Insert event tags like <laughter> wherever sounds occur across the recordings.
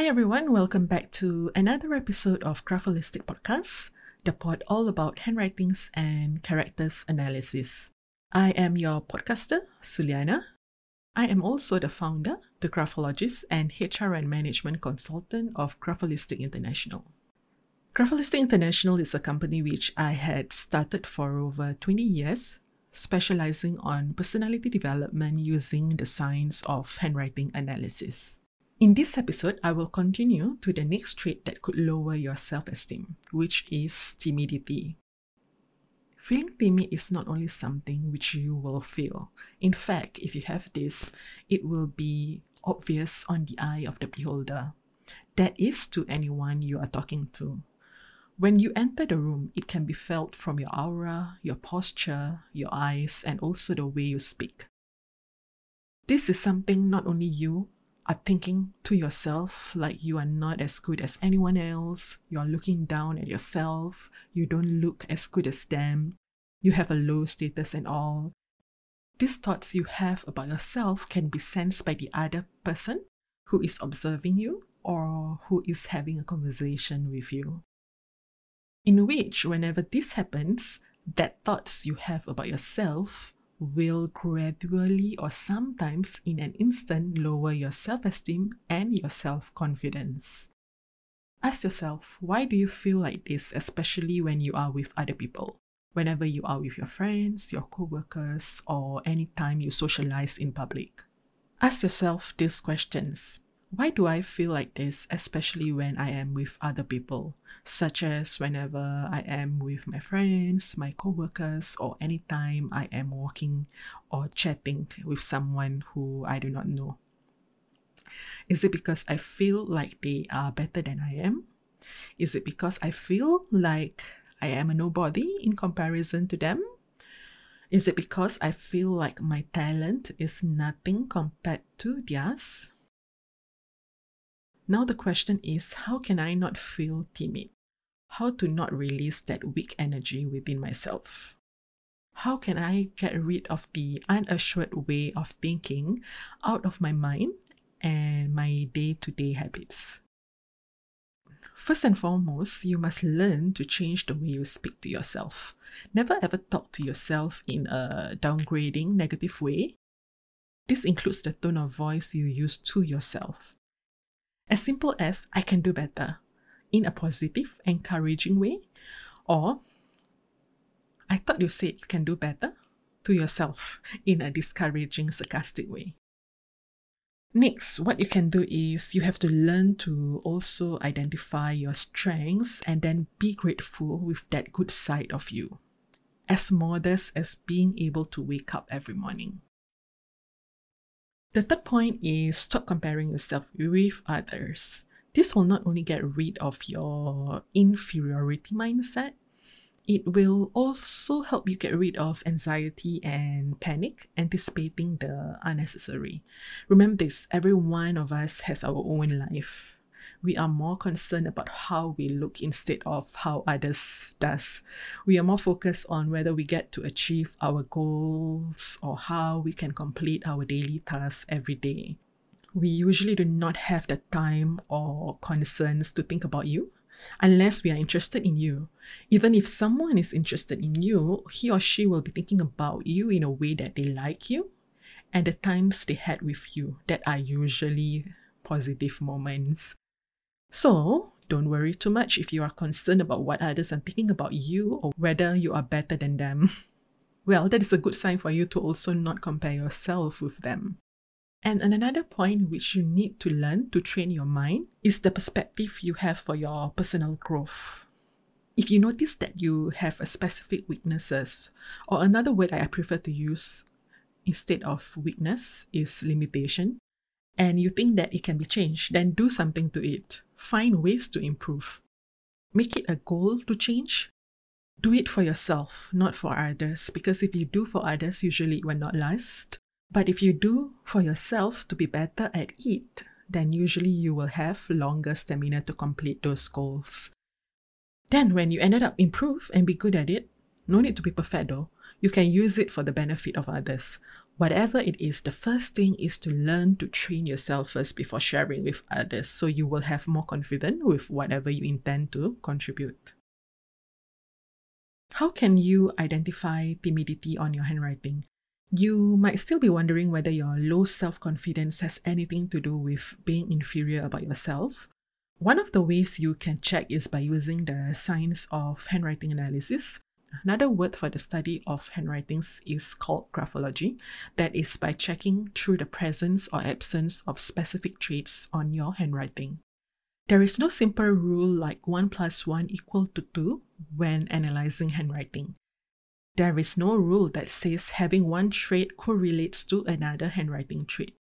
Hi everyone, welcome back to another episode of Grapholistic Podcast, the pod all about handwritings and characters analysis. I am your podcaster, Suliana. I am also the founder, the graphologist, and HR and management consultant of Grapholistic International. Grapholistic International is a company which I had started for over 20 years, specializing on personality development using the science of handwriting analysis. In this episode, I will continue to the next trait that could lower your self esteem, which is timidity. Feeling timid is not only something which you will feel. In fact, if you have this, it will be obvious on the eye of the beholder. That is to anyone you are talking to. When you enter the room, it can be felt from your aura, your posture, your eyes, and also the way you speak. This is something not only you are thinking to yourself like you are not as good as anyone else, you're looking down at yourself, you don't look as good as them, you have a low status and all. These thoughts you have about yourself can be sensed by the other person who is observing you or who is having a conversation with you. In which, whenever this happens, that thoughts you have about yourself will gradually or sometimes in an instant lower your self esteem and your self confidence. Ask yourself, why do you feel like this, especially when you are with other people? Whenever you are with your friends, your co workers, or anytime you socialize in public. Ask yourself these questions why do I feel like this, especially when I am with other people, such as whenever I am with my friends, my coworkers, or anytime I am walking or chatting with someone who I do not know? Is it because I feel like they are better than I am? Is it because I feel like I am a nobody in comparison to them? Is it because I feel like my talent is nothing compared to theirs? Now the question is how can I not feel timid? How to not release that weak energy within myself? How can I get rid of the unassured way of thinking out of my mind and my day to day habits? First and foremost, you must learn to change the way you speak to yourself. Never ever talk to yourself in a downgrading, negative way. This includes the tone of voice you use to yourself. As simple as I can do better in a positive, encouraging way, or I thought you said you can do better to yourself in a discouraging, sarcastic way. Next, what you can do is you have to learn to also identify your strengths and then be grateful with that good side of you. As modest as being able to wake up every morning. The third point is stop comparing yourself with others. This will not only get rid of your inferiority mindset, it will also help you get rid of anxiety and panic, anticipating the unnecessary. Remember this every one of us has our own life we are more concerned about how we look instead of how others does. We are more focused on whether we get to achieve our goals or how we can complete our daily tasks every day. We usually do not have the time or concerns to think about you unless we are interested in you. Even if someone is interested in you, he or she will be thinking about you in a way that they like you and the times they had with you that are usually positive moments. So, don't worry too much if you are concerned about what others are thinking about you or whether you are better than them. <laughs> well, that is a good sign for you to also not compare yourself with them. And another point which you need to learn to train your mind is the perspective you have for your personal growth. If you notice that you have a specific weaknesses, or another word I prefer to use instead of weakness is limitation, and you think that it can be changed, then do something to it. Find ways to improve. Make it a goal to change. Do it for yourself, not for others, because if you do for others, usually it will not last. But if you do for yourself to be better at it, then usually you will have longer stamina to complete those goals. Then, when you ended up improve and be good at it, no need to be perfect though, you can use it for the benefit of others. Whatever it is, the first thing is to learn to train yourself first before sharing with others so you will have more confidence with whatever you intend to contribute. How can you identify timidity on your handwriting? You might still be wondering whether your low self confidence has anything to do with being inferior about yourself. One of the ways you can check is by using the science of handwriting analysis. Another word for the study of handwritings is called graphology. That is by checking through the presence or absence of specific traits on your handwriting. There is no simple rule like 1 plus 1 equal to 2 when analyzing handwriting. There is no rule that says having one trait correlates to another handwriting trait.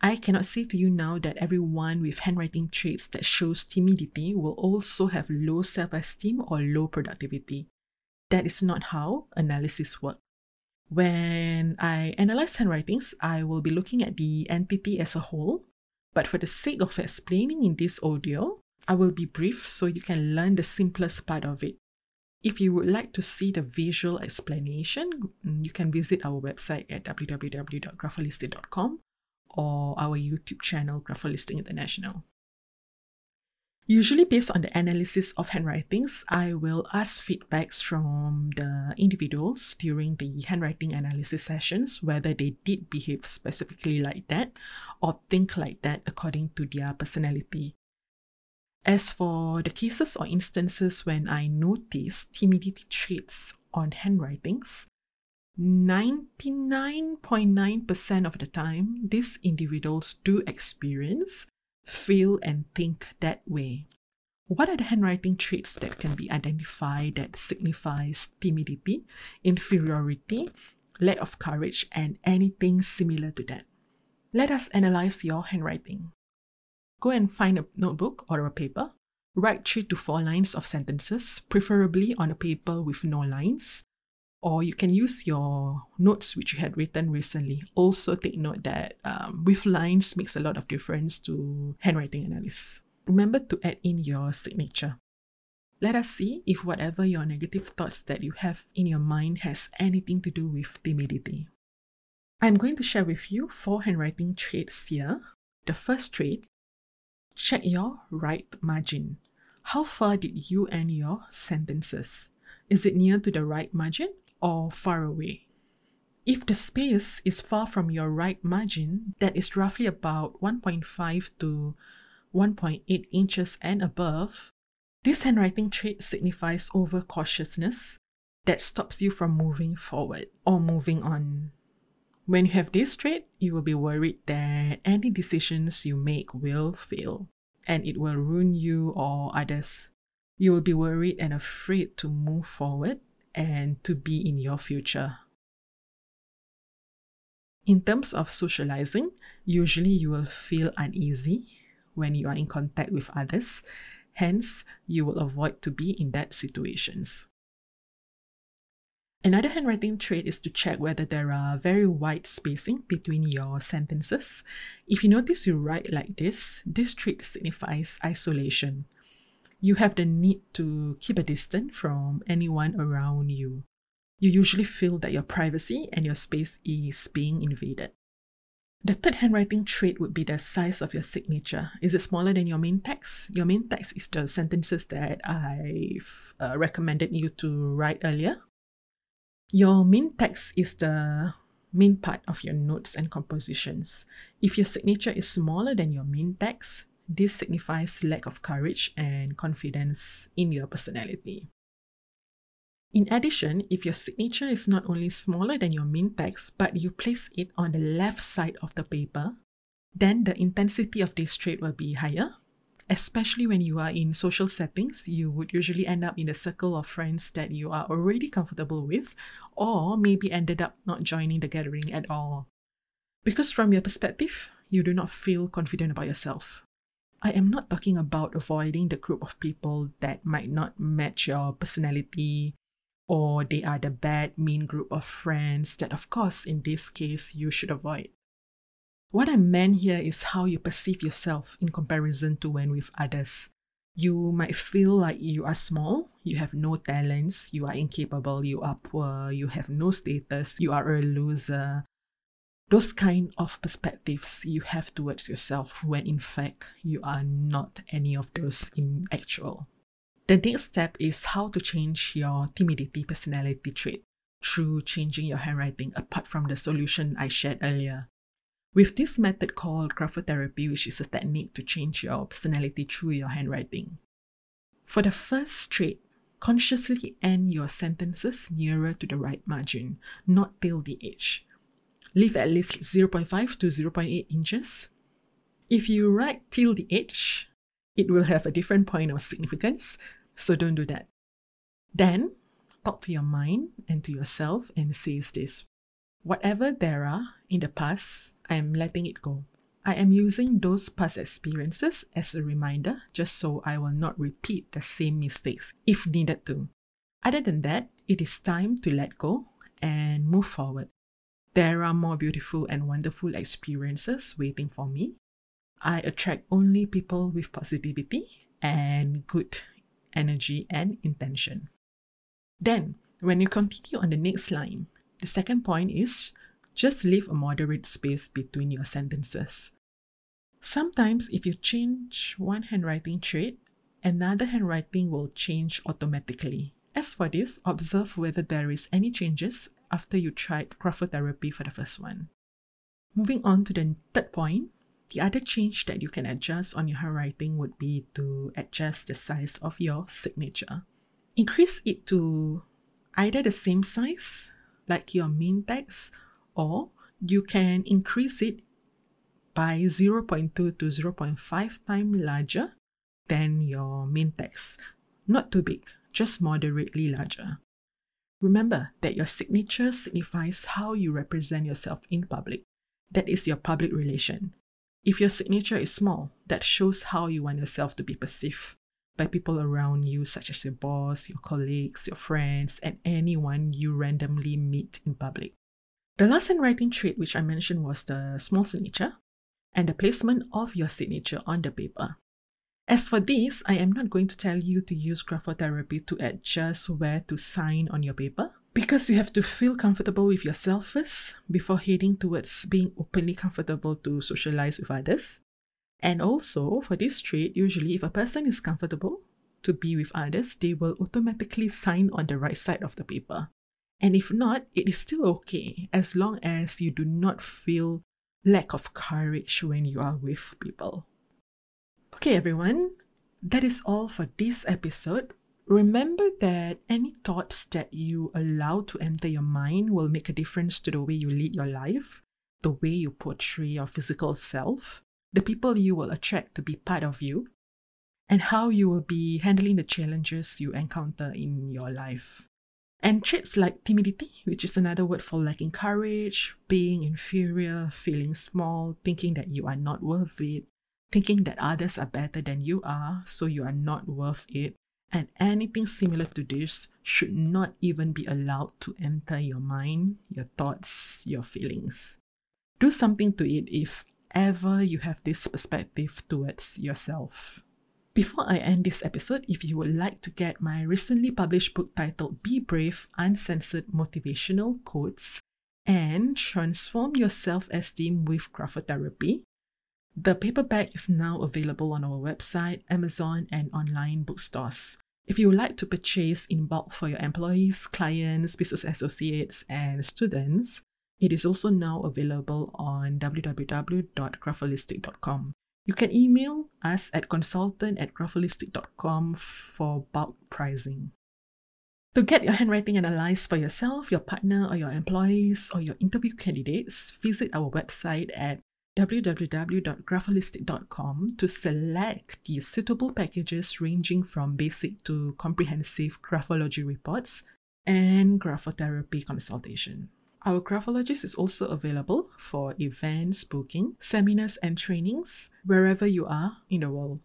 I cannot say to you now that everyone with handwriting traits that shows timidity will also have low self-esteem or low productivity. That is not how analysis works. When I analyze handwritings, I will be looking at the entity as a whole, but for the sake of explaining in this audio, I will be brief so you can learn the simplest part of it. If you would like to see the visual explanation, you can visit our website at www.grapholistic.com or our YouTube channel, Grapholistic International. Usually, based on the analysis of handwritings, I will ask feedbacks from the individuals during the handwriting analysis sessions whether they did behave specifically like that or think like that according to their personality. As for the cases or instances when I notice timidity traits on handwritings, 99.9% of the time, these individuals do experience, feel, and think that way. What are the handwriting traits that can be identified that signifies timidity, inferiority, lack of courage, and anything similar to that? Let us analyze your handwriting. Go and find a notebook or a paper. Write three to four lines of sentences, preferably on a paper with no lines. Or you can use your notes which you had written recently. Also, take note that um, with lines makes a lot of difference to handwriting analysis. Remember to add in your signature. Let us see if whatever your negative thoughts that you have in your mind has anything to do with timidity. I'm going to share with you four handwriting traits here. The first trait Check your right margin. How far did you end your sentences? Is it near to the right margin or far away? If the space is far from your right margin, that is roughly about 1.5 to 1.8 inches and above, this handwriting trait signifies overcautiousness that stops you from moving forward or moving on. When you have this trait, you will be worried that any decisions you make will fail and it will ruin you or others. You will be worried and afraid to move forward and to be in your future. In terms of socializing, usually you will feel uneasy when you are in contact with others, hence, you will avoid to be in that situations. Another handwriting trait is to check whether there are very wide spacing between your sentences. If you notice you write like this, this trait signifies isolation. You have the need to keep a distance from anyone around you. You usually feel that your privacy and your space is being invaded. The third handwriting trait would be the size of your signature. Is it smaller than your main text? Your main text is the sentences that I've uh, recommended you to write earlier. Your main text is the main part of your notes and compositions. If your signature is smaller than your main text, this signifies lack of courage and confidence in your personality. In addition, if your signature is not only smaller than your main text, but you place it on the left side of the paper, then the intensity of this trait will be higher especially when you are in social settings, you would usually end up in a circle of friends that you are already comfortable with, or maybe ended up not joining the gathering at all. Because from your perspective, you do not feel confident about yourself. I am not talking about avoiding the group of people that might not match your personality or they are the bad, mean group of friends that, of course, in this case, you should avoid. What I meant here is how you perceive yourself in comparison to when with others. You might feel like you are small, you have no talents, you are incapable, you are poor, you have no status, you are a loser. Those kind of perspectives you have towards yourself when in fact you are not any of those in actual. The next step is how to change your timidity personality trait through changing your handwriting apart from the solution I shared earlier. With this method called graphotherapy, which is a technique to change your personality through your handwriting. For the first trait, consciously end your sentences nearer to the right margin, not till the edge leave at least 0.5 to 0.8 inches. If you write till the edge, it will have a different point of significance, so don't do that. Then, talk to your mind and to yourself and says this Whatever there are in the past, I am letting it go. I am using those past experiences as a reminder just so I will not repeat the same mistakes if needed to. Other than that, it is time to let go and move forward. There are more beautiful and wonderful experiences waiting for me. I attract only people with positivity and good energy and intention. Then, when you continue on the next line, the second point is just leave a moderate space between your sentences. Sometimes, if you change one handwriting trait, another handwriting will change automatically. As for this, observe whether there is any changes after you tried graphotherapy for the first one. Moving on to the third point, the other change that you can adjust on your handwriting would be to adjust the size of your signature. Increase it to either the same size like your main text or you can increase it by 0.2 to 0.5 times larger than your main text. Not too big, just moderately larger. Remember that your signature signifies how you represent yourself in public. That is your public relation. If your signature is small, that shows how you want yourself to be perceived by people around you, such as your boss, your colleagues, your friends, and anyone you randomly meet in public. The last handwriting trait which I mentioned was the small signature and the placement of your signature on the paper. As for this, I am not going to tell you to use graphotherapy to adjust where to sign on your paper because you have to feel comfortable with yourself first before heading towards being openly comfortable to socialize with others. And also, for this trait, usually if a person is comfortable to be with others, they will automatically sign on the right side of the paper. And if not, it is still okay as long as you do not feel lack of courage when you are with people. Okay, everyone, that is all for this episode. Remember that any thoughts that you allow to enter your mind will make a difference to the way you lead your life, the way you portray your physical self, the people you will attract to be part of you, and how you will be handling the challenges you encounter in your life. And traits like timidity, which is another word for lacking courage, being inferior, feeling small, thinking that you are not worth it, thinking that others are better than you are, so you are not worth it, and anything similar to this should not even be allowed to enter your mind, your thoughts, your feelings. Do something to it if ever you have this perspective towards yourself. Before I end this episode, if you would like to get my recently published book titled Be Brave Uncensored Motivational Quotes and Transform Your Self Esteem with Graphotherapy, the paperback is now available on our website, Amazon, and online bookstores. If you would like to purchase in bulk for your employees, clients, business associates, and students, it is also now available on www.grapholistic.com. You can email us at consultant at grapholistic.com for bulk pricing. To get your handwriting analyzed for yourself, your partner, or your employees, or your interview candidates, visit our website at www.grapholistic.com to select the suitable packages ranging from basic to comprehensive graphology reports and graphotherapy consultation. Our graphologist is also available for events, booking, seminars, and trainings wherever you are in the world.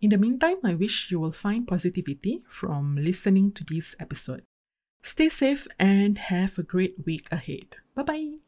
In the meantime, I wish you will find positivity from listening to this episode. Stay safe and have a great week ahead. Bye bye.